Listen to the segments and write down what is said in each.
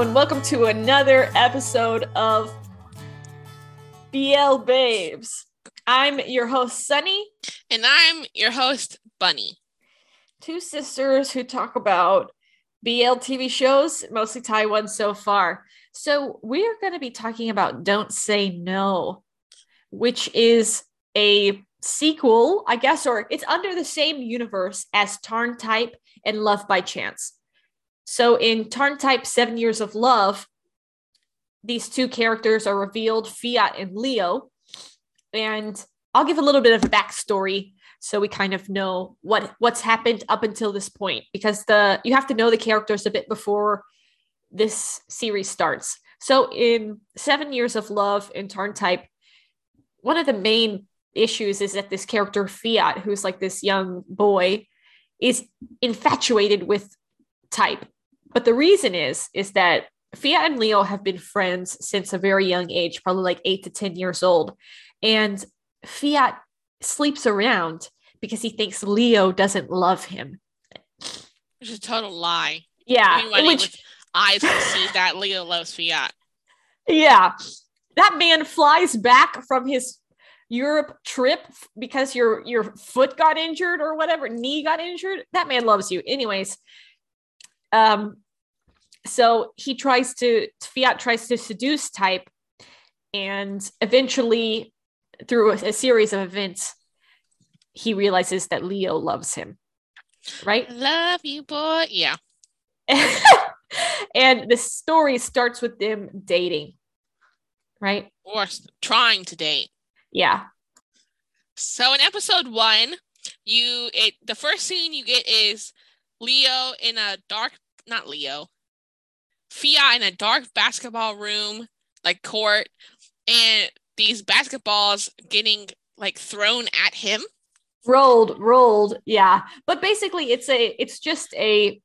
Hello, and welcome to another episode of BL Babes. I'm your host, Sunny, And I'm your host, Bunny. two sisters who talk about BL TV shows, mostly Taiwan so far. So, we're going to be talking about Don't Say No, which is a sequel, I guess, or it's under the same universe as TharnType and Love by Chance. So, in TharnType Seven Years of Love, these two characters are revealed Fiat and Leo. And I'll give a little bit of a backstory so we kind of know what what's happened up until this point because the you have to know the characters a bit before this series starts. So in 7 years of love in TharnType one of the main issues is that this character Fiat who's like this young boy is infatuated with type. But the reason is is that Fiat and Leo have been friends since a very young age, probably like 8 to 10 years old. And Fiat sleeps around because he thinks Leo doesn't love him. Which is a total lie. Yeah, Anybody which with eyes can see that Leo loves Fiat. yeah, that man flies back from his Europe trip because your your foot got injured or whatever, knee got injured. That man loves you, anyways. Um, so he tries to Fiat tries to seduce Type, and eventually, through a, a series of events, he realizes that Leo loves him. Right. Love you, boy. Yeah. and the story starts with them dating. Right? Or trying to date. Yeah. So in episode one, you it the first scene you get is Leo in a dark not Leo. Fiat in a dark basketball room, like court, and these basketballs getting like thrown at him. Rolled, rolled. Yeah. But basically it's a it's just a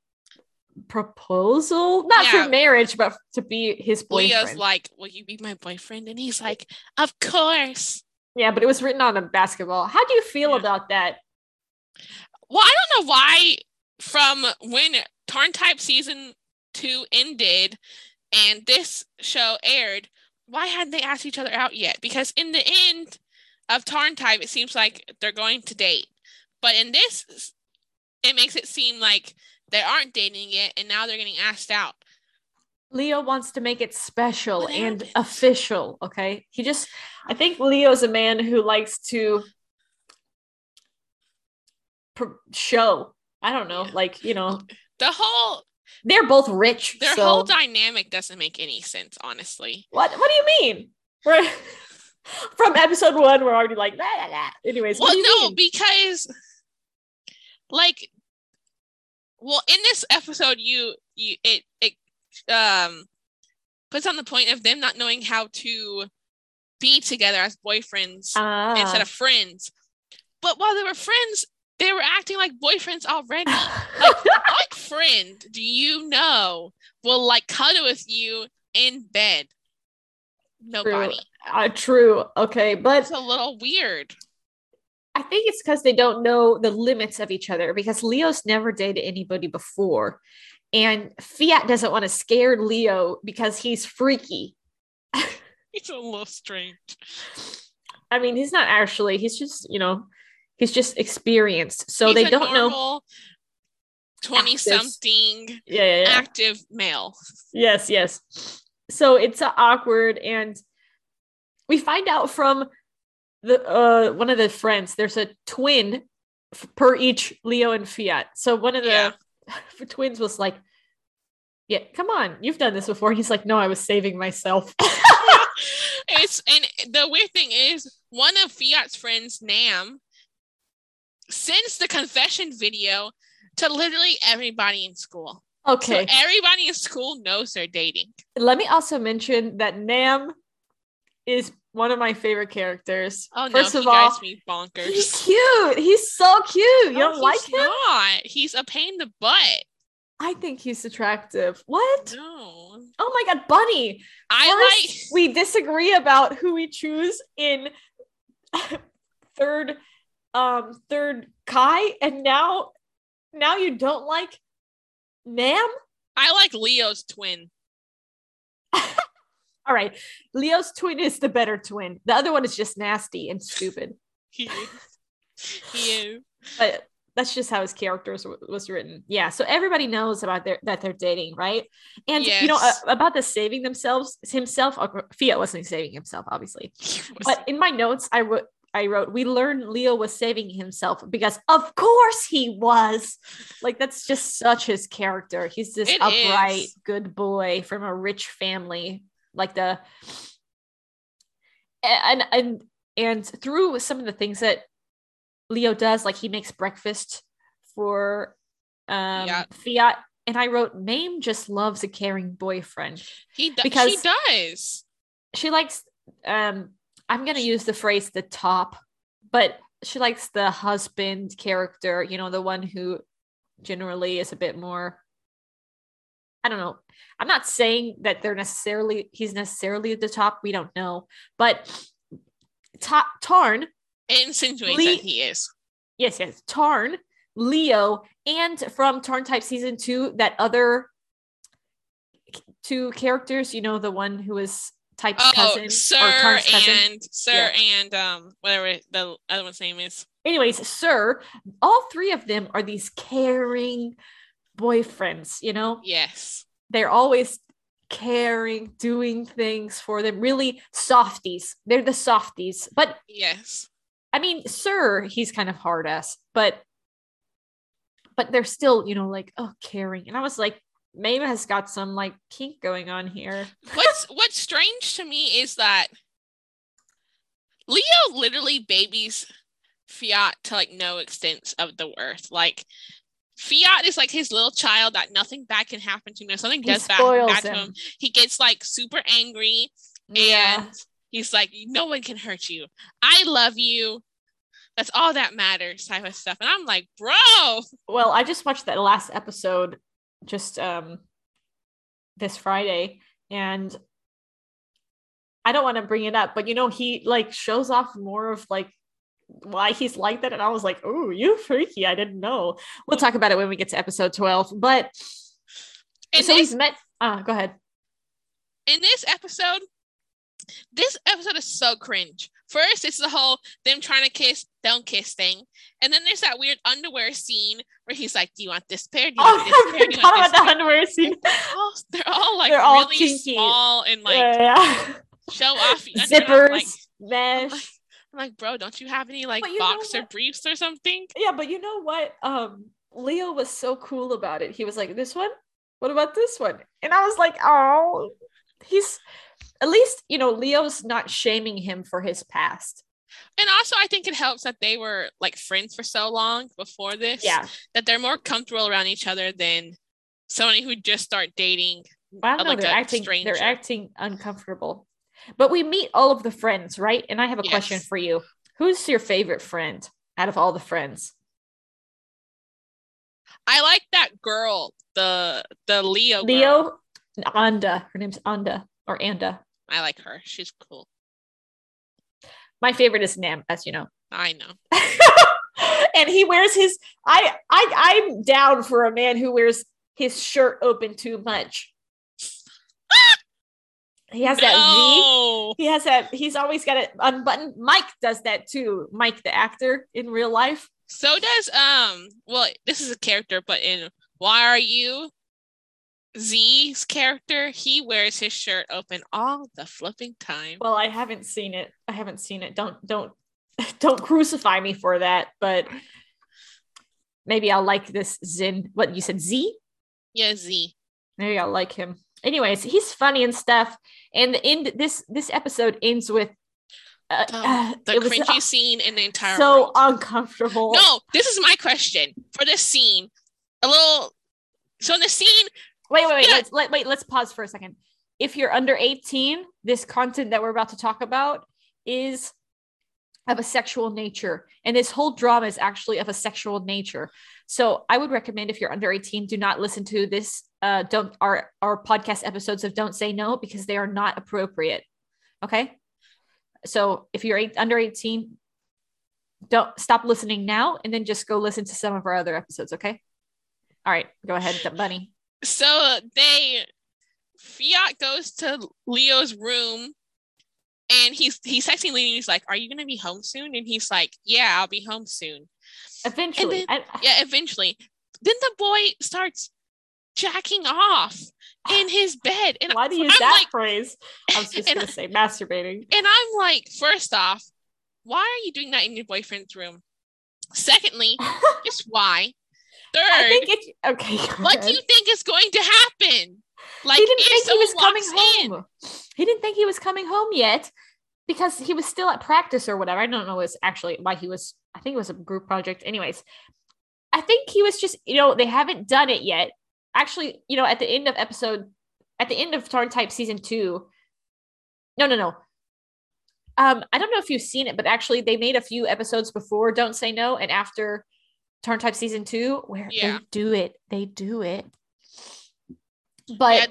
proposal, not Yeah. for marriage, but to be his boyfriend. Leo's like, Will you be my boyfriend? And he's like, Of course. yeah, but it was written on a basketball. How do you feel Yeah. about that? Well, I don't know why from when TharnType season two ended and this show aired, why hadn't they asked each other out yet? Because in the end of TharnType, it seems like they're going to date. But in this, it makes it seem like they aren't dating yet and now they're getting asked out. Leo wants to make it special What and happened? official. Okay. He just, I think Leo's a man who likes to pr- show. I don't know. Yeah. Like, you know, The whole they're both rich. their so- whole dynamic doesn't make any sense, honestly. what? What do you mean? We're from episode one, we're already like, la, la, la. anyways. well no mean? because like well in this episode you you it it um puts on the point of them not knowing how to be together as boyfriends Ah. instead of friends but while they were friends they were acting like boyfriends already like what friend do you know will like cuddle with you in bed nobody Uh, true. Okay, but it's a little weird I think it's because they don't know the limits of each other because Leo's never dated anybody before. And Fiat doesn't want to scare Leo because he's freaky. it's a little strange I mean, he's not actually, he's just, you know, he's just experienced. So He's they don't know. 20 something Yeah, yeah, yeah. active male. Yes, yes. So it's uh, awkward, and we find out from the uh one of the friends. There's a twin f- per each Leo and Fiat. So one of the Yeah. twins was like, "Yeah, come on, you've done this before." He's like, "No, I was saving myself." It's and the weird thing is one of Fiat's friends, Nam, sends the confession video to literally everybody in school. okay, So everybody in school knows they're dating. let me also mention that Nam is one of my favorite characters. Oh no, First he of all, drives me bonkers. he's cute. He's so cute. You No, don't like he's him? Not. He's a pain in the butt. I think he's attractive. What? No. Oh my god, Bunny. I First, like we disagree about who we choose in third um third Kai and now now you don't like Nam? I like Leo's twin. All right. Leo's twin is the better twin. The other one is just nasty and stupid. He is. But that's just how his character was, written. Yeah. So everybody knows about their that they're dating, right? And you know uh, about the saving themselves himself. uh, Fiat wasn't saving himself, obviously. But in my notes, I wrote. I wrote, we learned Leo was saving himself because, of course, he was. Like, that's just such his character. He's this It upright, is. good boy from a rich family. Like, the. And, and, and through some of the things that Leo does, like, he makes breakfast for um, Fiat. Fiat. And I wrote, Mame just loves a caring boyfriend he do- she does. she likes um i'm going to use the phrase the top but she likes the husband character you know the one who generally is a bit more i don't know i'm not saying that they're necessarily he's necessarily at the top we don't know but Ta- tarn insinuates Le- that he is. yes yes tarn leo and from TharnType season two that other two characters you know the one who is type's Oh, cousin Sir or cousin and Sir and um whatever the other one's name is. anyways, sir, all three of them are these caring boyfriends, you know? Yes. They're always caring, doing things for them, really softies. They're the softies. But Yes. I mean, sir, he's kind of hard ass, but but they're still, you know, like, oh, caring. And I was like, Mame has got some like kink going on here. What's what's strange to me is that Leo literally babies Fiat to like no extent of the earth. Like Fiat is like his little child that nothing bad can happen to him. If something He does bad, bad to him. him, he gets like super angry and he's like, no one can hurt you. I love you. That's all that matters, type of stuff. And I'm like, bro, well i just watched that last episode just um this friday. And i don't want to bring it up but you know he like shows off more of like why he's like that. And i was like oh you freaky. I didn't know. We'll talk about it when we get to episode 12 but in so this he's met uh go ahead. In this episode, this episode is so cringe. First, it's the whole them trying to kiss, don't kiss thing. And then there's that weird underwear scene where he's like, Do you want this pair? Do you oh want this pair? Do you want about this the underwear scene They're all, they're all like They're all really kinky. small and like yeah show off your underwear. zippers I'm like, I'm like, bro, don't you have any like But you know boxer briefs or something? Yeah, but you know what? Um, Leo was so cool about it. He was like, "This one? What about this one?" And I was like, "Oh, he's at least you know Leo's not shaming him for his past." And also, I think it helps that they were like friends for so long before this. Yeah, That they're more comfortable around each other than somebody who just start dating I don't know. like they're acting. stranger. They're acting uncomfortable. But we meet all of the friends, right? And I have a question for you. Who's your favorite friend out of all the friends? I like that girl, the the Leo. girl. Leo, Anda. Her name's Anda or Anda. I like her. She's cool. My favorite is Nam, as you know. I know. and he wears his I I I'm down for a man who wears his shirt open too much. He has that V. He has that he's always got it unbuttoned. Mike does that too. Mike the actor in real life. So does um. Well, this is a character, but in Why Are You? Z's character, he wears his shirt open all the flipping time. Well, I haven't seen it. I haven't seen it. Don't don't don't crucify me for that, but maybe I'll like this Zin. What you said Z? Yeah, Z. Maybe I'll like him. Anyways, he's funny and stuff. And the end this this episode ends with uh, uh, The was cringy scene in the entire so world. uncomfortable. No, this is my question for this scene. A little. So in the scene, wait, wait, wait. Let's let wait. Let's pause for a second. If you're under 18, this content that we're about to talk about is of a sexual nature, and this whole drama is actually of a sexual nature. So I would recommend if you're under 18, do not listen to this. Uh, don't our our podcast episodes of Don't Say No because they are not appropriate. Okay. So if you're eight, under 18, don't stop listening now and then just go listen to some of our other episodes. Okay. All right. Go ahead, Bunny. So they Fiat goes to Leo's room and he's he's texting Leo and he's like, Are you gonna be home soon? And he's like, Yeah, I'll be home soon. Eventually. then- I- Yeah, eventually. Then the boy starts jacking off in his bed. And why do you use I'm that like- phrase? I was just gonna say masturbating. and I'm like, first off, why are you doing that in your boyfriend's room? Secondly, just why? Third, I think it okay. what do you think is going to happen? Like he didn't think he was coming walks in- home. He didn't think he was coming home yet because he was still at practice or whatever. I don't know was actually why he was. I think it was a group project. Anyways, I think he was just you know they haven't done it yet. Actually, you know at the end of episode, at the end of TharnType season two. No, no, no. Um, I don't know if you've seen it, but actually they made a few episodes before Don't Say No and after TharnType season two where Yeah. they do it. They do it. But Yeah.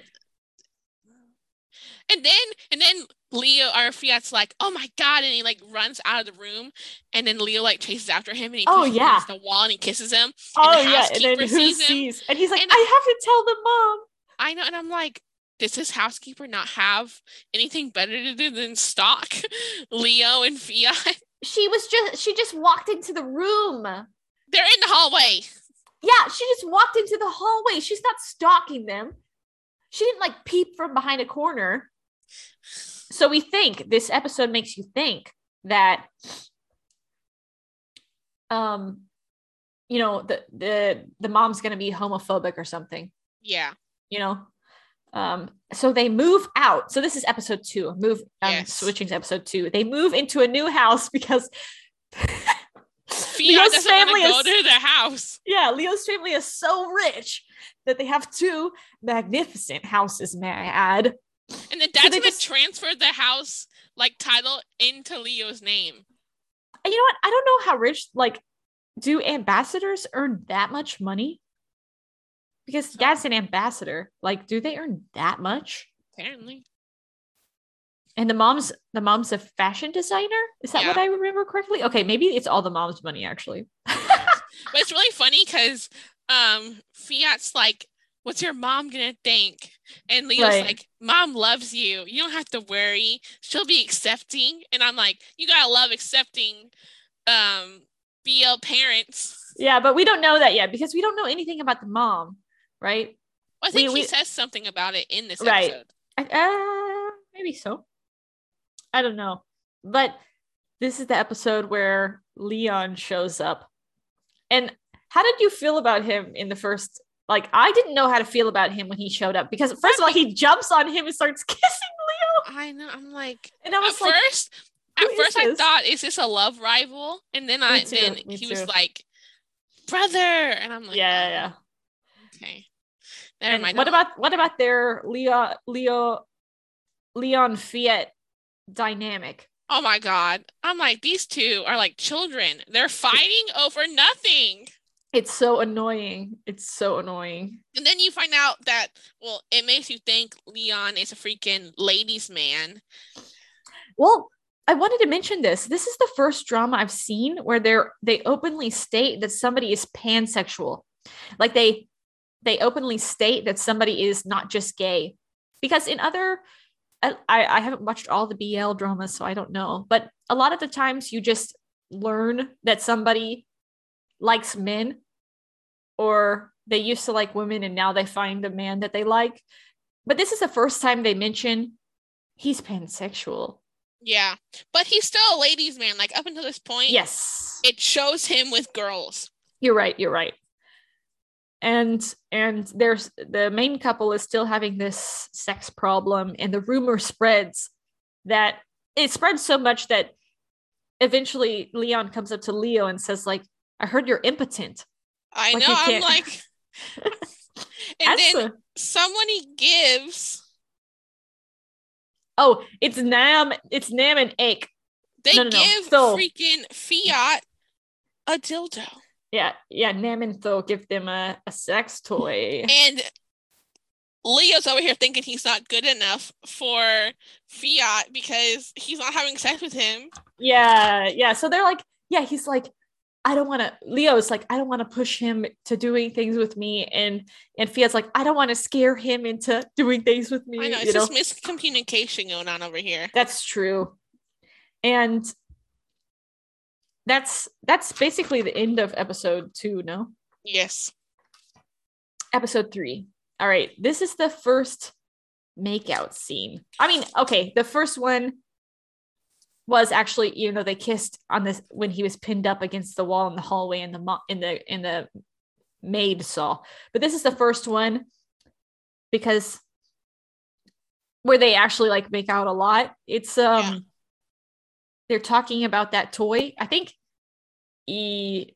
And then and then Leo or Fiat's like, oh my god, and he like runs out of the room, and then Leo like chases after him and he Oh, yeah. the wall and he kisses him. Oh the yeah, and then who sees him? And he's like, and- I have to tell the mom. I know, and I'm like, does his housekeeper not have anything better to do than stalk Leo and Fiat? She was just she just walked into the room. They're in the hallway. Yeah, she just walked into the hallway. She's not stalking them. She didn't like peep from behind a corner. So we think this episode makes you think that um you know the the the mom's going to be homophobic or something. Yeah. you know um so they move out so this is episode two move um Yes. switching to episode two they move into a new house because Leo's family go is- to the house. yeah leo's family is so rich that they have two magnificent houses may i add And the dad's gonna just- transfer the house like title into Leo's name. and you know what i don't know how rich like do ambassadors earn that much money because dad's an ambassador like do they earn that much Apparently. And the mom's the mom's a fashion designer. Is that what I remember correctly? Okay, maybe it's all the mom's money actually. But it's really funny because um Fiat's like, What's your mom gonna think? And Leo's Right. like, Mom loves you. You don't have to worry. She'll be accepting. And I'm like, You gotta love accepting um BL parents. yeah, but we don't know that yet because we don't know anything about the mom, right? I think We- he we- says something about it in this Right. episode. I, uh, maybe so. I don't know, but this is the episode where Leon shows up. And how did you feel about him in the first? Like, I didn't know how to feel about him when he showed up because first of all, he jumps on him and starts kissing Leo, I know. I'm like, and I at was like, first, at first I thought, is this a love rival? And then I too, then he too. was like, brother, and I'm like, yeah, "Oh, yeah. okay, never And mind. what about what about their Leo Leo Leon Fiat dynamic? Oh my god, I'm like, these two are like children. They're fighting over nothing. It's so annoying. It's so annoying. And then you find out that, well, it makes you think Leon is a freaking ladies' man. Well, I wanted to mention this. This is the first drama I've seen where they're they openly state that somebody is pansexual. Like they they openly state that somebody is not just gay. Because in other I, I haven't watched all the BL dramas, so I don't know. But a lot of the times you just learn that somebody likes men or they used to like women and now they find a man that they like. But this is the first time they mention he's pansexual. Yeah, but he's still a ladies' man. Like up until this point, Yes. it shows him with girls. You're right, you're right. And and there's the main couple is still having this sex problem and the rumor spreads that it spreads so much that eventually Leon comes up to Leo and says like I heard you're impotent. I Like know. I'm like, and then a- someone he gives, oh, it's Nam, it's Nam and Ake. they No, no, no. give Thor. freaking Fiat a dildo. Yeah, yeah, Nam and give them a, a sex toy. And Leo's over here thinking he's not good enough for Fiat because he's not having sex with him. Yeah, yeah. So they're like, yeah, he's like, I don't want to Leo's like I don't want to push him to doing things with me and and Fiat's like I don't want to scare him into doing things with me. I know it's just miscommunication going on over here. That's true. And that's that's basically the end of episode 2, no? Yes. Episode 3. All right, this is the first makeout scene. I mean, okay, the first one was actually you know they kissed on this when he was pinned up against the wall in the hallway in the in the in the maid saw but this is the first one because where they actually like make out a lot it's um. They're talking about that toy i think e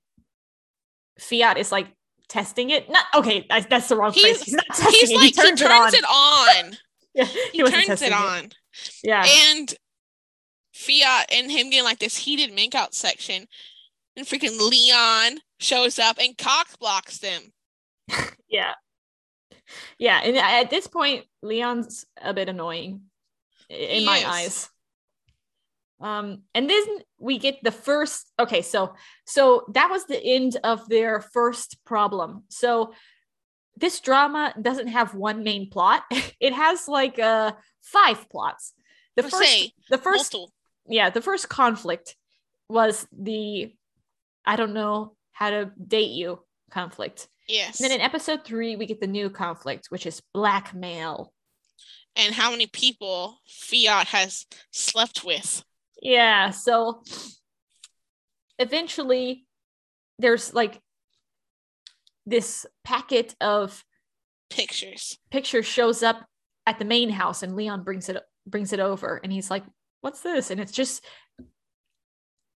fiat is like testing it not okay that's, that's the wrong he's, phrase he's not testing he's it. like he turns, he turns it on, it on. yeah he, he turns it on it. yeah and Fiat and him getting like this heated makeout section, and freaking Leon shows up and cock blocks them. yeah. Yeah, and at this point, Leon's a bit annoying in my eyes. Um, and then we get the first. Okay, so so that was the end of their first problem. So this drama doesn't have one main plot; it has like uh five plots. The first, say, the first, multiple yeah, the first conflict was the I don't know how to date you conflict. Yes. And then in episode three, we get the new conflict, which is blackmail. And how many people Fiat has slept with. Yeah. So eventually there's like this packet of pictures. Pictures shows up at the main house and Leon brings it brings it over and he's like, what's this? And it's just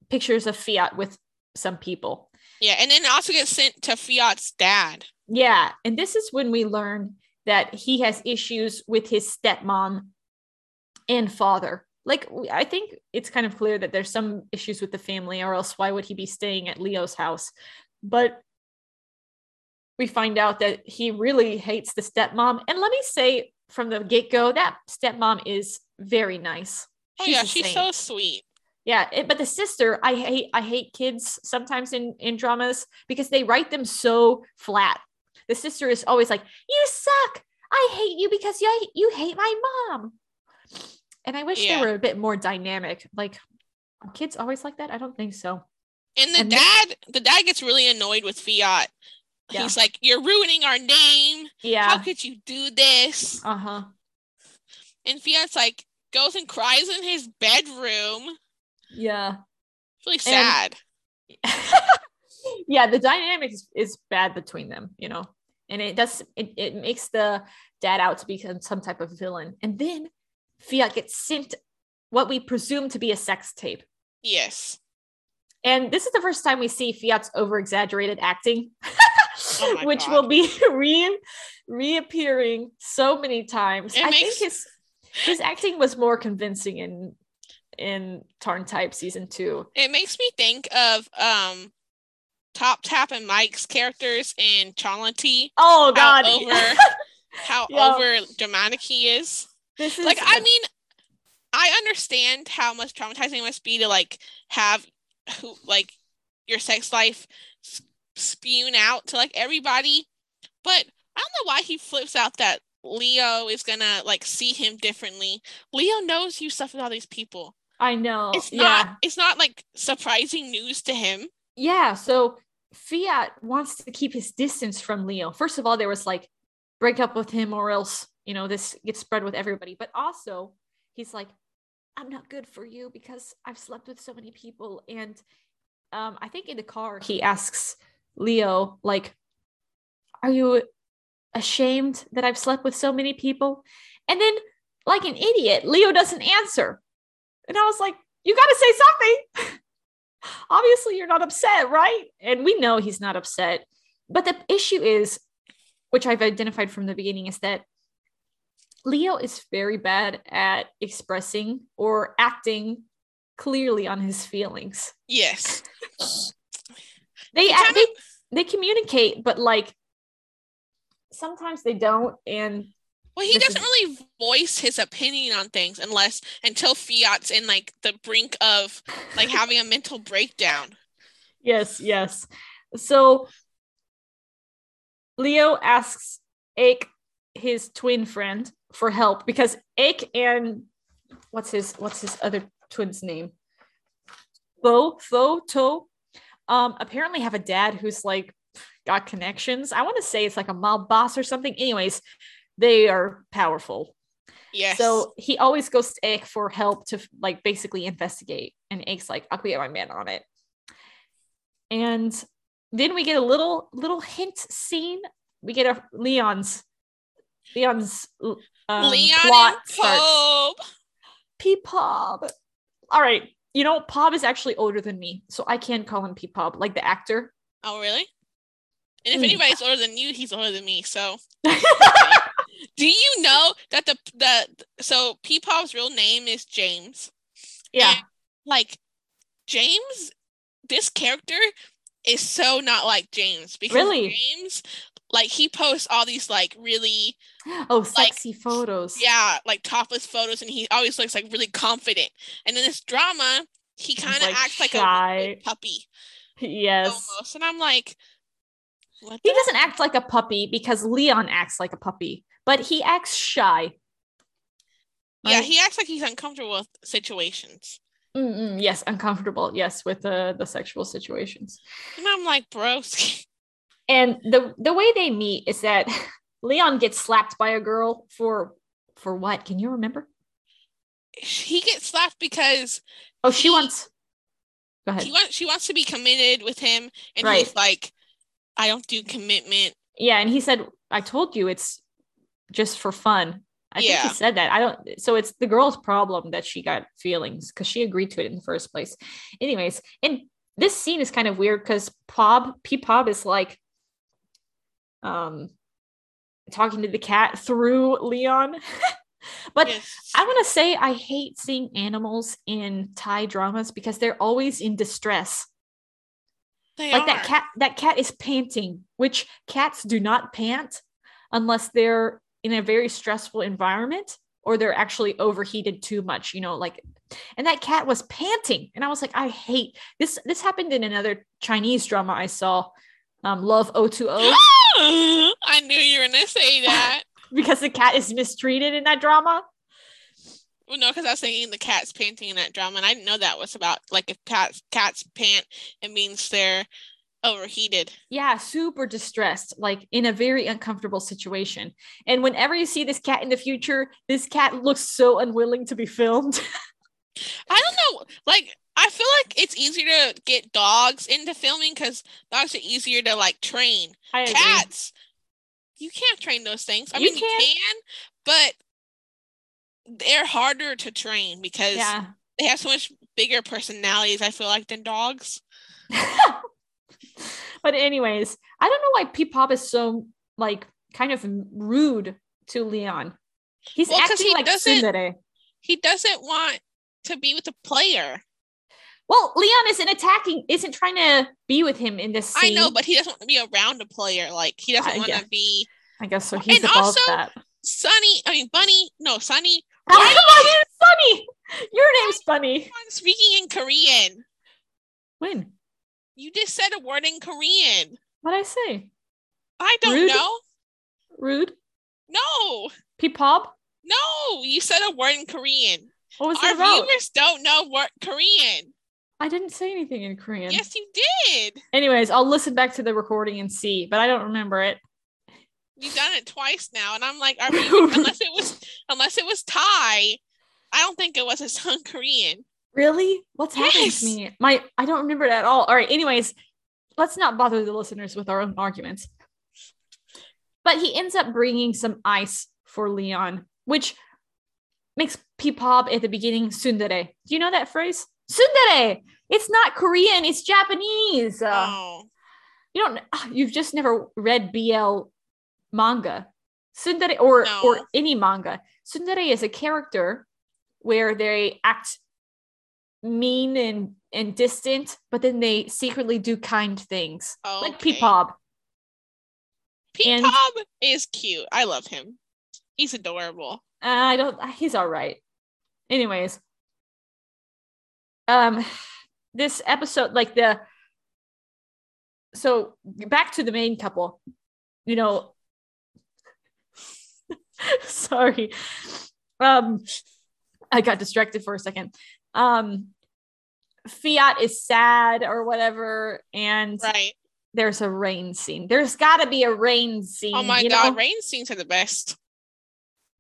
pictures of Fiat with some people. Yeah, and then it also gets sent to Fiat's dad. Yeah, and this is when we learn that he has issues with his stepmom and father. Like I think it's kind of clear that there's some issues with the family or else why would he be staying at Leo's house? But we find out that he really hates the stepmom. And let me say from the get-go that stepmom is very nice. Oh she's yeah, she's so sweet. Yeah, it, but the sister, I hate. I hate kids sometimes in in dramas because they write them so flat. The sister is always like, "You suck. I hate you because you you hate my mom." And I wish yeah. they were a bit more dynamic. Like, kids always like that? I don't think so. And the and dad, then- the dad gets really annoyed with Fiat. Yeah. He's like, "You're ruining our name. Yeah, how could you do this?" Uh huh. And Fiat's like, goes and cries in his bedroom. Yeah. It's really sad. And, yeah, the dynamic is, is bad between them, you know. And it does it, it makes the dad out to be some type of villain. And then Fiat gets sent what we presume to be a sex tape. Yes. And this is the first time we see Fiat's over exaggerated acting, oh which God. will be re- reappearing so many times. It I makes- think his his acting was more convincing in in TharnType season two. It makes me think of um Top Tap and Mike's characters in Charlotty. Oh God, how over how over dramatic he is. This is Like I mean, I understand how much traumatizing it must be to like have who like your sex life spewing out to like everybody, but I don't know why he flips out that Leo is gonna like see him differently. Leo knows you slept with all these people. I know. It's yeah. not it's not like surprising news to him. Yeah. So Fiat wants to keep his distance from Leo. First of all, there was like break up with him or else, you know, this gets spread with everybody. But also, he's like, I'm not good for you because I've slept with so many people. And um, I think in the car, he asks Leo, like, are you ashamed that I've slept with so many people? And then, like an idiot, Leo doesn't answer. And I was like, you got to say something. Obviously, you're not upset, right? And we know he's not upset. But the issue is, which I've identified from the beginning, is that Leo is very bad at expressing or acting clearly on his feelings. Yes. They He they, they communicate, but like sometimes they don't. And Well, he This doesn't is- really voice his opinion on things unless until Fiat's in like the brink of like having a mental breakdown. yes, yes. So Leo asks Ake, his twin friend, for help because Ake and what's his what's his other twin's name? Tho, Tho, To, um, apparently have a dad who's like got connections. I want to say it's like a mob boss or something. Anyways, they are powerful. Yes. So he always goes to Ake for help to like basically investigate. And Ake's like, I'll get my man on it. And then we get a little little hint scene. We get a Leon's Leon's um, Leon plot. Pope. P-Pop. All right. You know, Pob is actually older than me, so I can call him P-Pop, like the actor. Oh, really? And if Mm. anybody's older than you, he's older than me. So, do you know that the the so P Pop's real name is James? yeah. And, like James, this character is so not like James because Really? James, like he posts all these like really Oh, sexy photos. yeah like topless photos, and he always looks like really confident. And in this drama, he kind of like, acts like a shy. puppy Yes. almost, and I'm like, what? He doesn't act like a puppy because Leon acts like a puppy, but he acts shy. Yeah, right? he acts like he's uncomfortable with situations. Mm-mm, yes, uncomfortable. Yes, with the the sexual situations. And I'm like, bro, And the the way they meet is that Leon gets slapped by a girl for for what? Can you remember? he gets slapped because Oh, she He- wants. Go ahead. he wants she wants to be committed with him, and Right. he's like, I don't do commitment. yeah, and he said, "I told you it's just for fun." I think he said that. I don't. So it's the girl's problem that she got feelings because she agreed to it in the first place. Anyways, and this scene is kind of weird because Pob P Pob is like, um, talking to the cat through Leon. but Yes. I want to say I hate seeing animals in Thai dramas because they're always in distress. They like are. that cat that cat is panting which cats do not pant unless they're in a very stressful environment or they're actually overheated too much you know like and that cat was panting and i was like i hate this this happened in another chinese drama i saw um love o2o I knew you were gonna say that. because the cat is mistreated in that drama well, no, because I was thinking the cat's panting in that drama, and I didn't know that was about like if cats cats pant, it means they're overheated. yeah super distressed like in a very uncomfortable situation and whenever you see this cat in the future this cat looks so unwilling to be filmed I don't know, like. I feel like it's easier to get dogs into filming because dogs are easier to like train. I agree. Cats, you can't train those things. I You mean, can. you can, but they're harder to train because Yeah. they have so much bigger personalities. I feel like than dogs. but anyways, I don't know why P-Pop is so like kind of rude to Leon. He's Well, acting he like doesn't-. He doesn't want to be with a player. Well, Leon isn't attacking, isn't trying to be with him in this I know, but he doesn't want to be around a player. Like he doesn't want to be I guess so. He's And above also- that. Sunny. I mean, Bunny. No, Sunny. Why My name's Sunny. Your name's Bunny. I'm speaking in Korean. When? You just said a word in Korean. What'd I say? I don't Rude? know. Rude? No, P-Pop? no. You said a word in Korean. What was Our it about? viewers don't know what Korean. I didn't say anything in Korean. Yes, you did. Anyways, I'll listen back to the recording and see, but I don't remember it. You've done it twice now, and I'm like, our viewers, unless it was unless it was Thai, I don't think it was a sung Korean. Really? What's happening to me? My I don't remember it at all. All right, anyways, let's not bother the listeners with our own arguments. But he ends up bringing some ice for Leon, which makes P-pop at the beginning tsundere. Do you know that phrase? Tsundere. It's not Korean, it's Japanese. Oh, you don't ah, you've just never read BL manga. Tsundere or No. or any manga. Tsundere is a character where they act mean and and distant, but then they secretly do kind things. Like Okay. P-pop. P and- Pop is cute. I love him. He's adorable. Uh, I don't he's all right. Anyways, um this episode like the so back to the main couple. You know, sorry. Um, I got distracted for a second. Um, Fiat is sad or whatever, and Right. there's a rain scene. There's got to be a rain scene. Oh my you god, know? rain scenes are the best.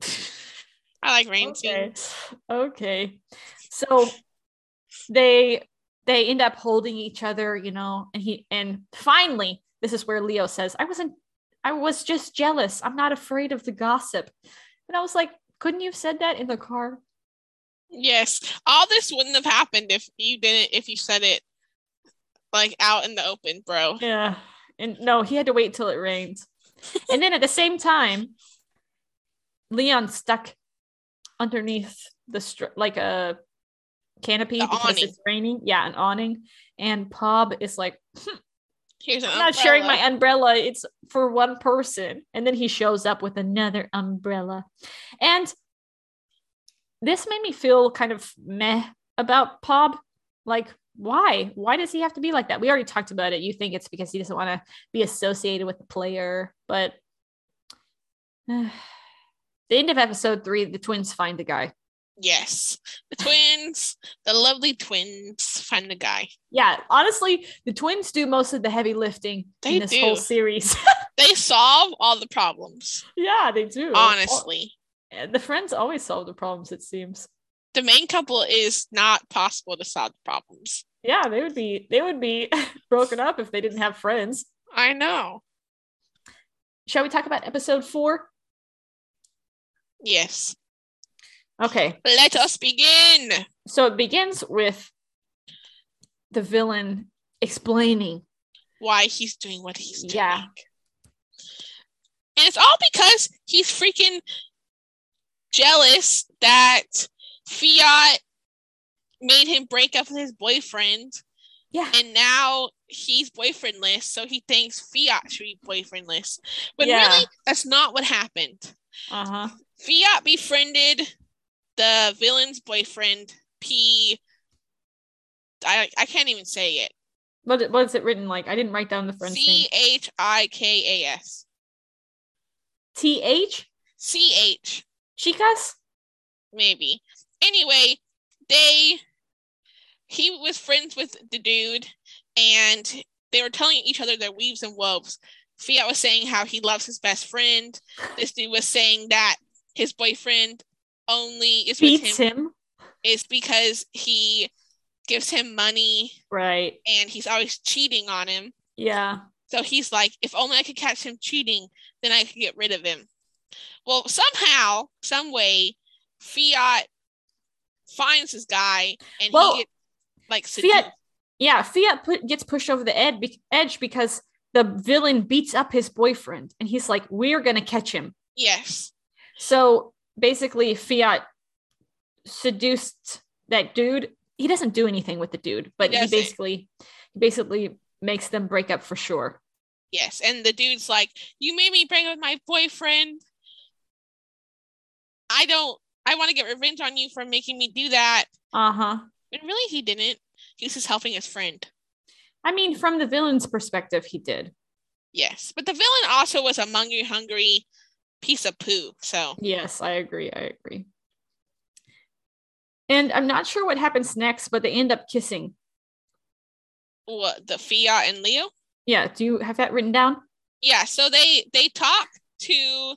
I like rain okay. scenes. Okay. So they they end up holding each other, you know, and he and finally this is where Leo says, "I wasn't I was just jealous. I'm not afraid of the gossip." And I was like, "Couldn't you have said that in the car?" Yes. All this wouldn't have happened if you didn't if you said it like out in the open, bro. Yeah. And no, he had to wait till it rained. and then at the same time, Leon stuck underneath the str- like a canopy The because awning. it's raining. Yeah, an awning. And Pob is like, hmm, Here's I'm not sharing my umbrella. umbrella. It's for one person. And then he shows up with another umbrella. And this made me feel kind of meh about Pob. Like, why? Why does he have to be like that? We already talked about it. You think it's because he doesn't want to be associated with the player, but the end of episode three, the twins find the guy. Yes. The twins, the lovely twins find the guy. Yeah, honestly, the twins do most of the heavy lifting They in this whole series. They solve all the problems. yeah, they do. Honestly. Uh, the friends always solve the problems it seems The main couple is not possible to solve the problems. yeah they would be they would be broken up if they didn't have friends I know. shall we talk about episode four Yes. Okay Let us begin. so it begins with the villain explaining Why he's doing what he's doing. Yeah. And it's all because he's freaking jealous that Fiat made him break up with his boyfriend yeah and now he's boyfriendless, so he thinks Fiat should be boyfriendless. But Yeah. really, that's not what happened. uh-huh Fiat befriended the villain's boyfriend, P. I I can't even say it. what, what is it written like i didn't write down the friend's C H I K A S. th C H, chicas maybe. Anyway, they he was friends with the dude and they were telling each other their weaves and woes. Fiat was saying how he loves his best friend. This dude was saying that his boyfriend only is with beats him him is because he gives him money right and he's always cheating on him. yeah So he's like, if only I could catch him cheating, then I could get rid of him. Well, somehow, some way, Fiat finds this guy and Well, he gets like Fiat yeah fiat put, gets pushed over the ed- be- edge because the villain beats up his boyfriend and he's like we're gonna catch him Yes. So basically, Fiat seduced that dude. He doesn't do anything with the dude, but he, doesn't. basically he basically makes them break up for sure. Yes. And the dude's like, You made me break up with my boyfriend. I don't I want to get revenge on you for making me do that. Uh huh. And really he didn't. He was just helping his friend. I mean, from the villain's perspective, he did. Yes. But the villain also was a money hungry piece of poo. So Yes, I agree. I agree. And I'm not sure what happens next, but they end up kissing. what the Fiat and Leo? Yeah. Do you have that written down? yeah so they they talk to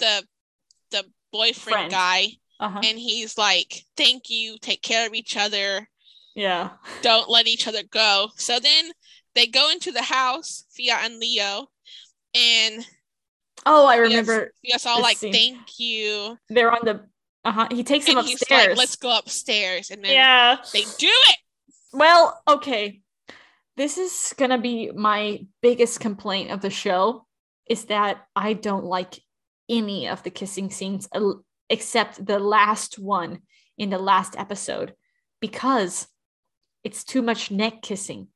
the the boyfriend Friend. guy Uh huh. and he's like thank you take care of each other Yeah. don't let each other go so then they go into the house fiat and leo and Oh, I Fiat's- remember. Yes, all like scene. thank you They're on the. Uh huh. He takes him and he's upstairs. like let's go upstairs and then yeah. they do it Well, okay. This is going to be my biggest complaint of the show is that I don't like any of the kissing scenes except the last one in the last episode because it's too much neck kissing.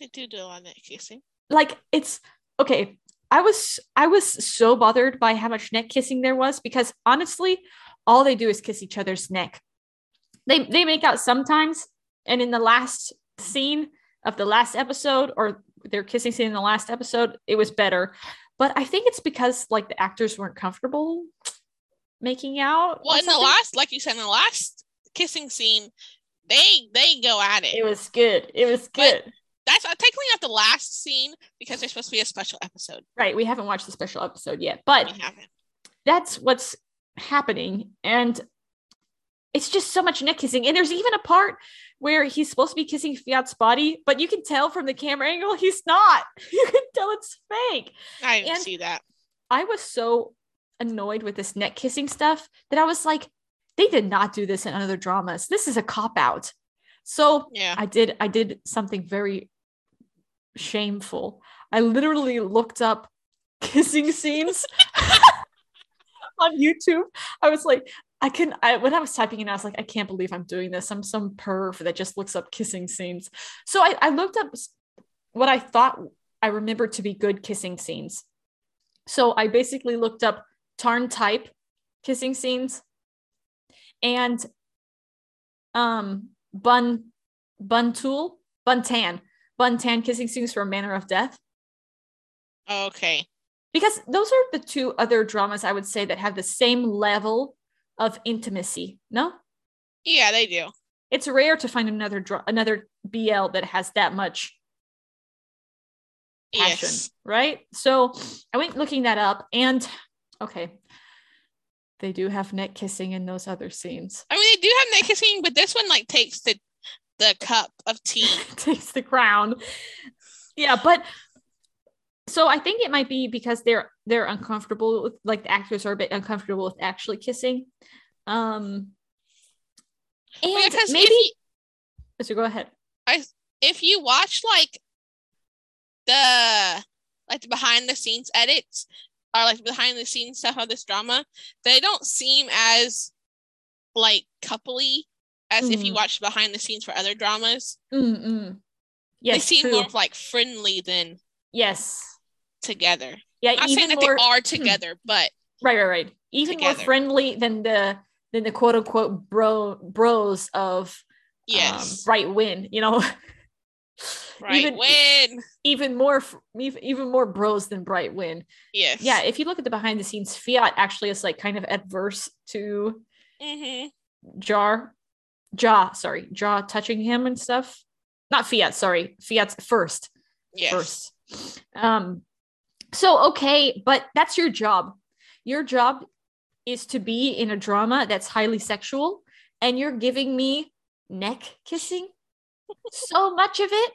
they do do a lot of neck kissing Like it's okay, I was I was so bothered by how much neck kissing there was because honestly, all they do is kiss each other's neck. They they make out sometimes, and in the last scene of the last episode or their kissing scene in the last episode, it was better. But I think it's because like the actors weren't comfortable making out. Well, in the last, like you said, in the last kissing scene, they they go at it. it was good. It was But- good. That's uh, technically not the last scene because there's supposed to be a special episode. right. We haven't watched the special episode yet, but that's what's happening. And it's just so much neck kissing. And there's even a part where he's supposed to be kissing Fiat's body, but you can tell from the camera angle he's not. You can tell it's fake. I didn't And- see that. I was so annoyed with this neck kissing stuff that I was like, they did not do this in other dramas. This is a cop out. So Yeah. I did I did something very shameful. I literally looked up kissing scenes on YouTube. I was like, I can I when I was typing it, I was like, I can't believe I'm doing this. I'm some perv that just looks up kissing scenes. So I, I looked up what I thought I remembered to be good kissing scenes. So I basically looked up TharnType kissing scenes and um Bun Buntool, Buntan, Buntan kissing scenes from Manner of Death. Okay. Because those are the two other dramas I would say that have the same level of intimacy. No? Yeah, they do. It's rare to find another dra- another BL that has that much passion, Yes. right? So I went looking that up and okay. They do have neck kissing in those other scenes. I mean, they do have neck kissing, but this one like takes the the cup of tea. takes the crown. Yeah, but so I think it might be because they're they're uncomfortable with like the actors are a bit uncomfortable with actually kissing. Um and because maybe you, so go ahead. I if you watch like the like the behind the scenes edits or like behind the scenes stuff of this drama, they don't seem as like coupley as if you Mhm. watch behind the scenes for other dramas. Mm-mm. Yes, they seem true. more of like friendly than yes. together. Yeah, Not saying even that more they are together, but right, right, right. Even more friendly than the than the quote unquote bro bros of yes, um, Bright Win, you know. right. even- when even more even more bros than Bright Win. yes, yeah if you look at the behind the scenes fiat actually is like kind of adverse to hmm jar jaw sorry jaw touching him and stuff. Not fiat sorry fiat's first. Yes, first. Um so okay but that's your job. Your job is to be in a drama that's highly sexual and you're giving me neck kissing? So much of it?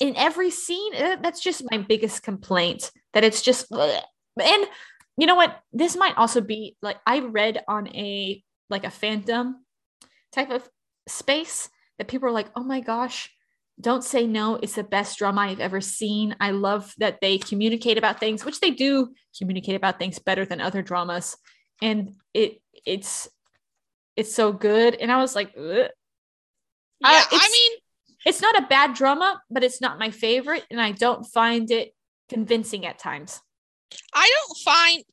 In every scene uh, that's just my biggest complaint that it's just bleh. and you know what? This might also be like i read on a like a fandom type of space that people are like oh my gosh don't say no it's the best drama i've ever seen i love that they communicate about things which they do communicate about things better than other dramas and it it's it's so good and i was like Ugh. yeah. Uh, I mean, it's not a bad drama but it's not my favorite and i don't find it convincing at times I don't find.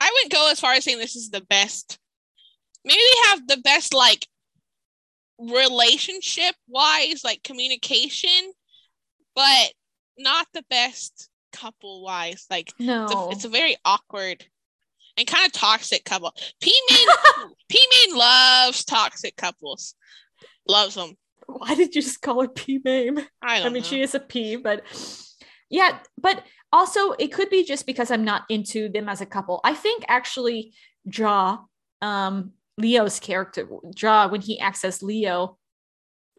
I wouldn't go as far as saying this is the best. Maybe they have the best like relationship wise, like communication, but not the best couple wise. Like no it's, a, it's a very awkward and kind of toxic couple. P Main P Main loves toxic couples. Loves them. why did you just call her p mame I don't I mean, know. she is a P, but yeah, but also it could be just because I'm not into them as a couple. I think actually Jaw, um, Leo's character, Jaw, when he acts as Leo,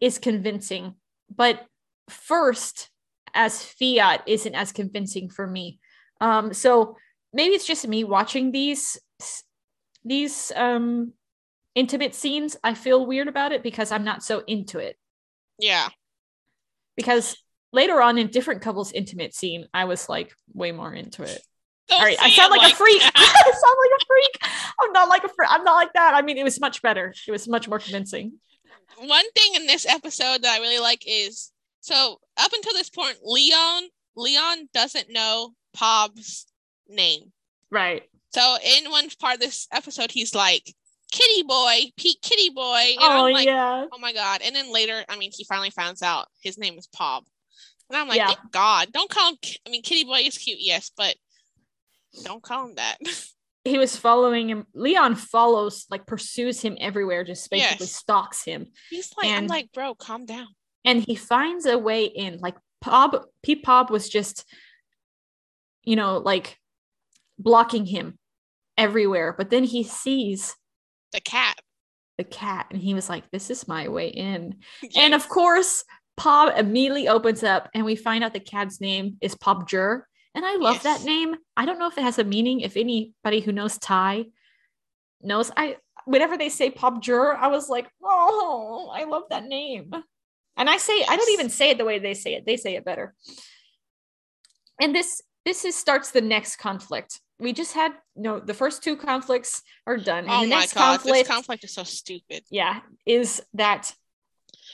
is convincing. But first, as Fiat isn't as convincing for me. Um, so maybe it's just me watching these these um intimate scenes. I feel weird about it because I'm not so into it yeah. because later on in different couples intimate scene i was like way more into it Don't all right i sound it like, a freak i sound like a freak i'm not like a freak i'm not like that i mean it was much better it was much more convincing one thing in this episode that I really like is so up until this point, Leon Leon doesn't know Pob's name. right So in one part of this episode, he's like, Kitty Boy, Pete Kitty Boy. And oh I'm like, yeah. oh my god. And then later, I mean, he finally finds out his name is Pob. And I'm like, Yeah. "Thank God, don't call him. Ki- I mean, Kitty Boy is cute, yes, but don't call him that. He was following him. Leon follows, like pursues him everywhere, just basically Yes. stalks him. He's like, I'm like, bro, calm down. and he finds a way in like Pob Pete Pob was just you know like blocking him everywhere but then he sees The cat. the cat and he was like this is my way in Yes. and of course Pob immediately opens up and we find out the cat's name is Pob Jur and I love that name I don't know if it has a meaning if anybody who knows Thai knows I whenever they say Pob Jur I was like oh I love that name and I say I don't even say it the way they say it. They say it better. And this this is starts the next conflict. We just had no the first two conflicts are done. Oh the my god, conflict, this conflict is so stupid. yeah, is that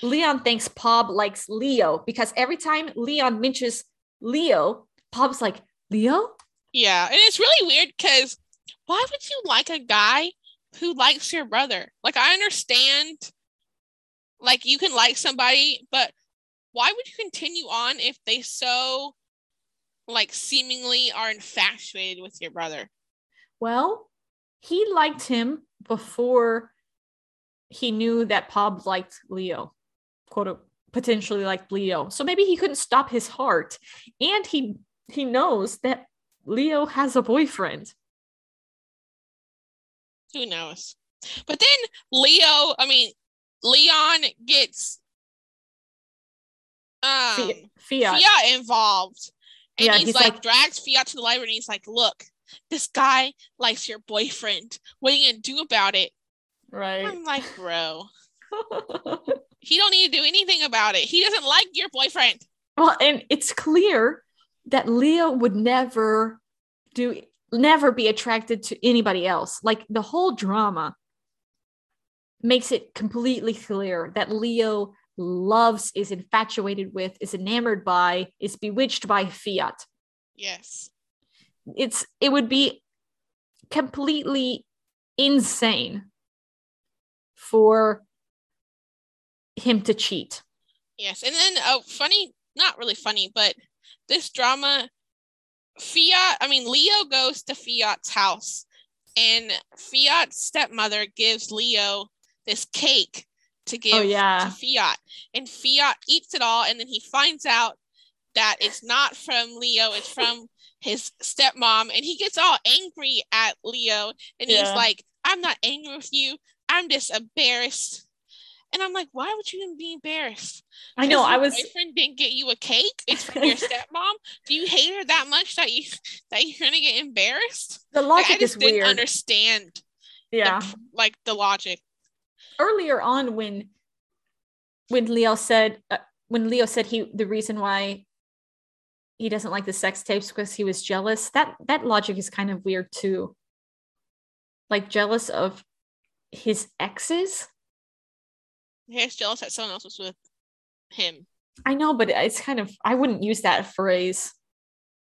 Leon thinks Pob likes Leo because every time Leon mentions Leo, Pob's like, Leo? Yeah, and it's really weird because why would you like a guy who likes your brother? Like, I understand, like, you can like somebody, but why would you continue on if they so, like, seemingly are infatuated with your brother? Well, he liked him before he knew that Pob liked Leo, quote unquote, potentially liked Leo. So maybe he couldn't stop his heart, and he he knows that Leo has a boyfriend. Who knows? But then Leo, I mean, Leon gets um Fiat. Fiat involved. And Yeah, he's, he's like, like- drags Fiat to the library and he's like, look, this guy likes your boyfriend. What are you gonna do about it? Right. I'm like, bro, he don't need to do anything about it. He doesn't like your boyfriend. well, and it's clear that Leo would never do never be attracted to anybody else. Like the whole drama makes it completely clear that Leo loves, is infatuated with, is enamored by, is bewitched by Fiat. Yes. It's it would be completely insane for him to cheat. Yes. And then oh funny, not really funny, but this drama Fiat, I mean Leo goes to Fiat's house and Fiat's stepmother gives Leo this cake to give Oh, yeah. to Fiat. And Fiat eats it all and then he finds out that it's not from Leo, it's from his stepmom and he gets all angry at Leo and he's like, I'm not angry with you. I'm just embarrassed. And I'm like, why would you even be embarrassed? I know. I was boyfriend didn't get you a cake. It's from your stepmom. Do you hate her that much that you that you're gonna get embarrassed? the Like, logic I just is didn't weird. understand. yeah. p- like the logic. earlier on when when Leo said uh, when Leo said he the reason why he doesn't like the sex tapes because he was jealous that that logic is kind of weird too like jealous of his exes He's jealous that someone else was with him. I know but it's kind of I wouldn't use that phrase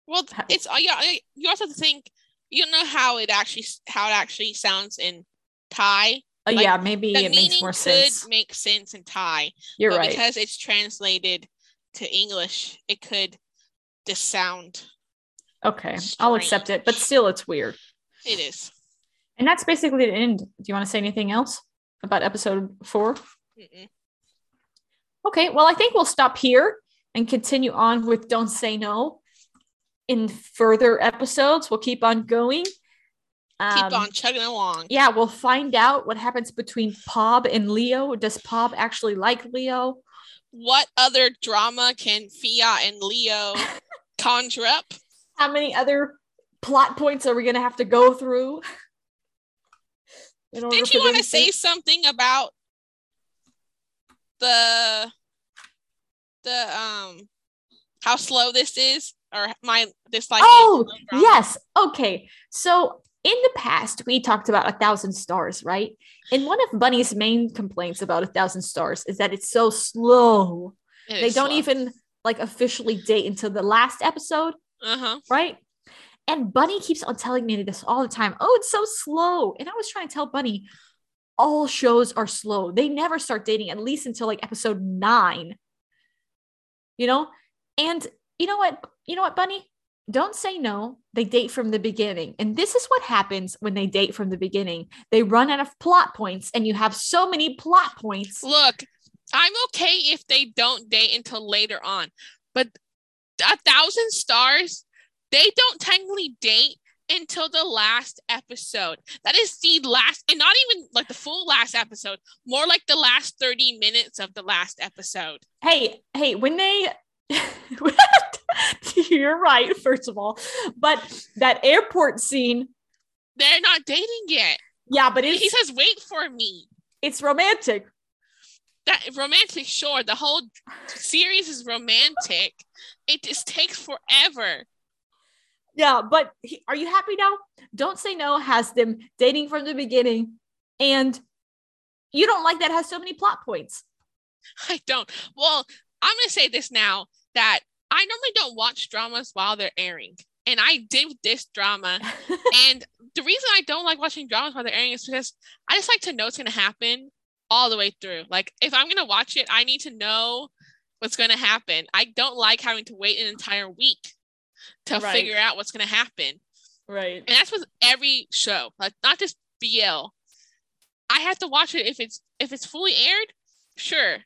Well, it's uh, yeah. You also have to think. You don't know how it actually how it actually sounds in Thai. Uh, Like, yeah maybe The it makes more sense. It could sense make sense in Thai, you're right because it's translated to English, it could just sound. okay I'll accept it but still it's weird It is. and that's basically the end do you want to say anything else about episode four Mm-mm. Okay, well, I think we'll stop here and continue on with Don't Say No in further episodes. We'll keep on going. Keep Um, on chugging along. Yeah, we'll find out what happens between Pob and Leo. Does Pob actually like Leo? What other drama can Fiat and Leo conjure up? How many other plot points are we going to have to go through? Didn't you want to say something about the the um how slow this is or my this like Oh, yes. Okay. So in the past, we talked about a thousand stars, right? And one of Bunny's main complaints about a thousand stars is that it's so slow. They don't even like officially date until the last episode, uh-huh right? And Bunny keeps on telling me this all the time. Oh, it's so slow. And I was trying to tell Bunny, all shows are slow. They never start dating at least until like episode nine. You know? And you know what? You know what, Bunny? Don't say no. They date from the beginning. And this is what happens when they date from the beginning. They run out of plot points, and you have so many plot points. Look, I'm okay if they don't date until later on, but a thousand stars, they don't technically date until the last episode. That is the last, and not even like the full last episode, more like the last 30 minutes of the last episode. Hey, hey, when they you're right, first of all. But that airport scene. They're not dating yet. Yeah, but he says, wait for me. It's romantic. That romantic, sure. The whole series is romantic. It just takes forever. Yeah, but he, are you happy now? Don't Say No has them dating from the beginning. And you don't like that has so many plot points. I don't. Well, I'm going to say this now that I normally don't watch dramas while they're airing. And I did this drama. and the reason I don't like watching dramas while they're airing is because I just like to know what's going to happen all the way through. Like, if I'm going to watch it, I need to know what's going to happen. I don't like having to wait an entire week to right. figure out what's going to happen. Right. And that's with every show, like not just BL. I have to watch it if it's if it's fully aired. Sure,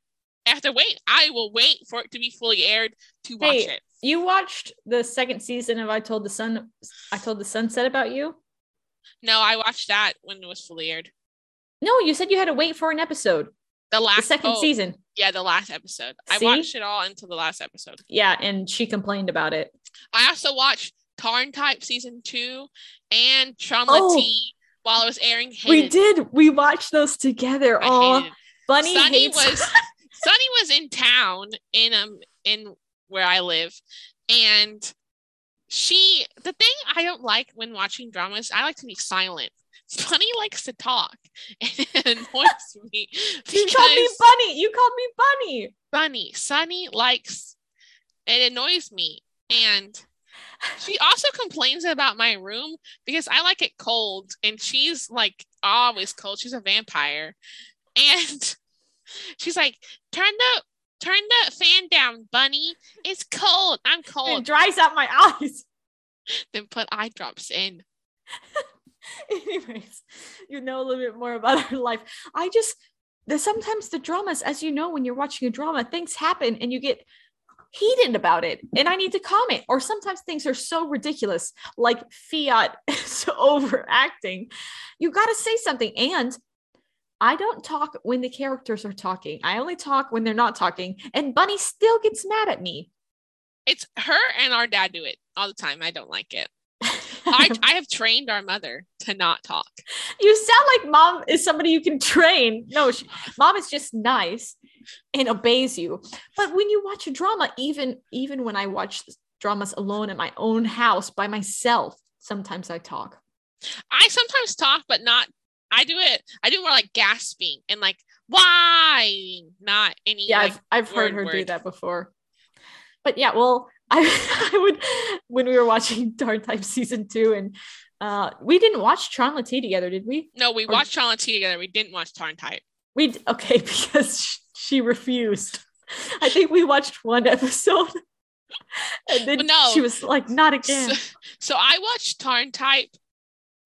I have to wait. I will wait for it to be fully aired to watch hey, it. You watched the second season of I Told the Sun I Told the Sunset about you? No, I watched that when it was fully aired. No, you said you had to wait for an episode. The last the second oh, season. Yeah, the last episode. See? I watched it all until the last episode. Yeah, and she complained about it. I also watched TharnType season two and Trauma oh, T while it was airing. We did. We watched those together. Oh, Bunny Sunny hates- was Sunny was in town in um in where I live, and she the thing I don't like when watching dramas, I like to be silent. Sunny likes to talk. it annoys me. You called me Bunny. You called me Bunny. Bunny. Sunny likes it annoys me. And she also complains about my room because I like it cold and she's like always cold. She's a vampire. And she's like, turn the turn the fan down, bunny. It's cold. I'm cold. It dries out my eyes. Then put eye drops in. Anyways, you know a little bit more about her life. I just there's sometimes the dramas, as you know, when you're watching a drama, things happen and you get heated about it and I need to comment. Or sometimes things are so ridiculous, like Fiat is overacting. You got to say something. And I don't talk when the characters are talking. I only talk when they're not talking. And Bunny still gets mad at me. It's her and our dad do it all the time. I don't like it. I, I have trained our mother to not talk. You sound like mom is somebody you can train. No, she, mom is just nice and obeys you. But when you watch a drama, even even when I watch dramas alone in my own house by myself, sometimes I talk. I sometimes talk, but not. I do it. I do more like gasping and like why, not any. Yeah, like, I've, I've heard her word. do that before. But yeah, well, I, I would when we were watching TharnType season two, and uh, we didn't watch Tron T together, did we? No, we or, watched Tron T together. We didn't watch TharnType. We okay because she refused. I think we watched one episode. And then no, she was like, not again. So, so I watched TharnType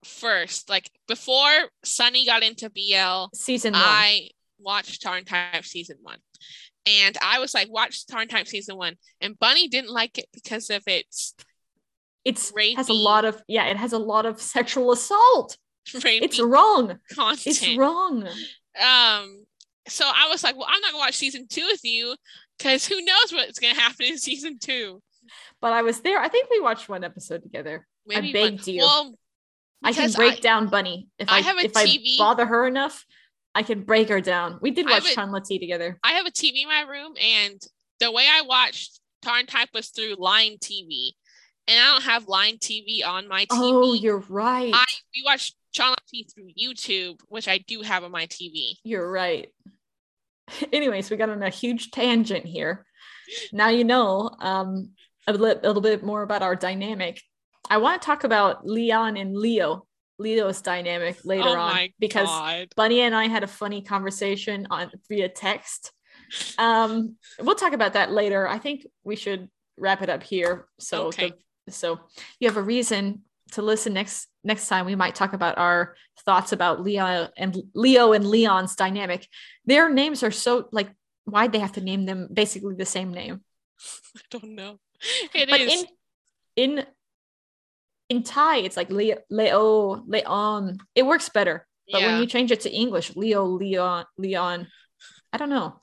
first. Like before Sunny got into BL season one. I watched TharnType season one. And I was like, watch TharnType season one. And Bunny didn't like it because of its it's rapey. has a lot of yeah, it has a lot of sexual assault. It's wrong. Content. It's wrong. Um so I was like, well, I'm not gonna watch season two with you because who knows what's gonna happen in season two. But I was there. I think we watched one episode together. Maybe I begged one. you. Well, I can break I, down Bunny if I, I if TV. I bother her enough. I can break her down. We did watch Tarn T together. I have a TV in my room, and the way I watched TharnType was through Line TV, and I don't have Line TV on my TV. Oh, you're right. I we watch Channel T through YouTube, which I do have on my TV. You're right. Anyways, we got on a huge tangent here. Now you know um, a, li- a little bit more about our dynamic. I want to talk about Leon and Leo Leo's dynamic later oh on because God. Bunny and I had a funny conversation on via text. Um, we'll talk about that later. I think we should wrap it up here. So, Okay. the, so you have a reason to listen next next time. We might talk about our thoughts about Leo and Leo and Leon's dynamic. Their names are so like why'd they have to name them basically the same name? I don't know. It is. but in in in Thai, it's like Leo, Leo, Leon. It works better. But yeah. when you change it to English, Leo, Leon, Leon, I don't know.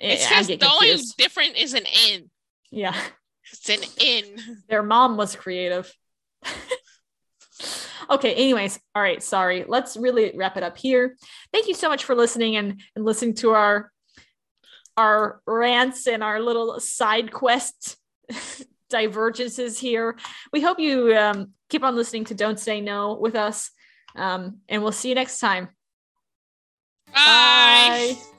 Eh, it's I just get the only different is an N. Yeah, It's an N. their mom was creative. okay, anyways, all right, sorry. Let's really wrap it up here. Thank you so much for listening and, and listening to our our rants and our little side quest divergences here. We hope you um, keep on listening to Don't Say No with us, um, and we'll see you next time. Bye. Bye.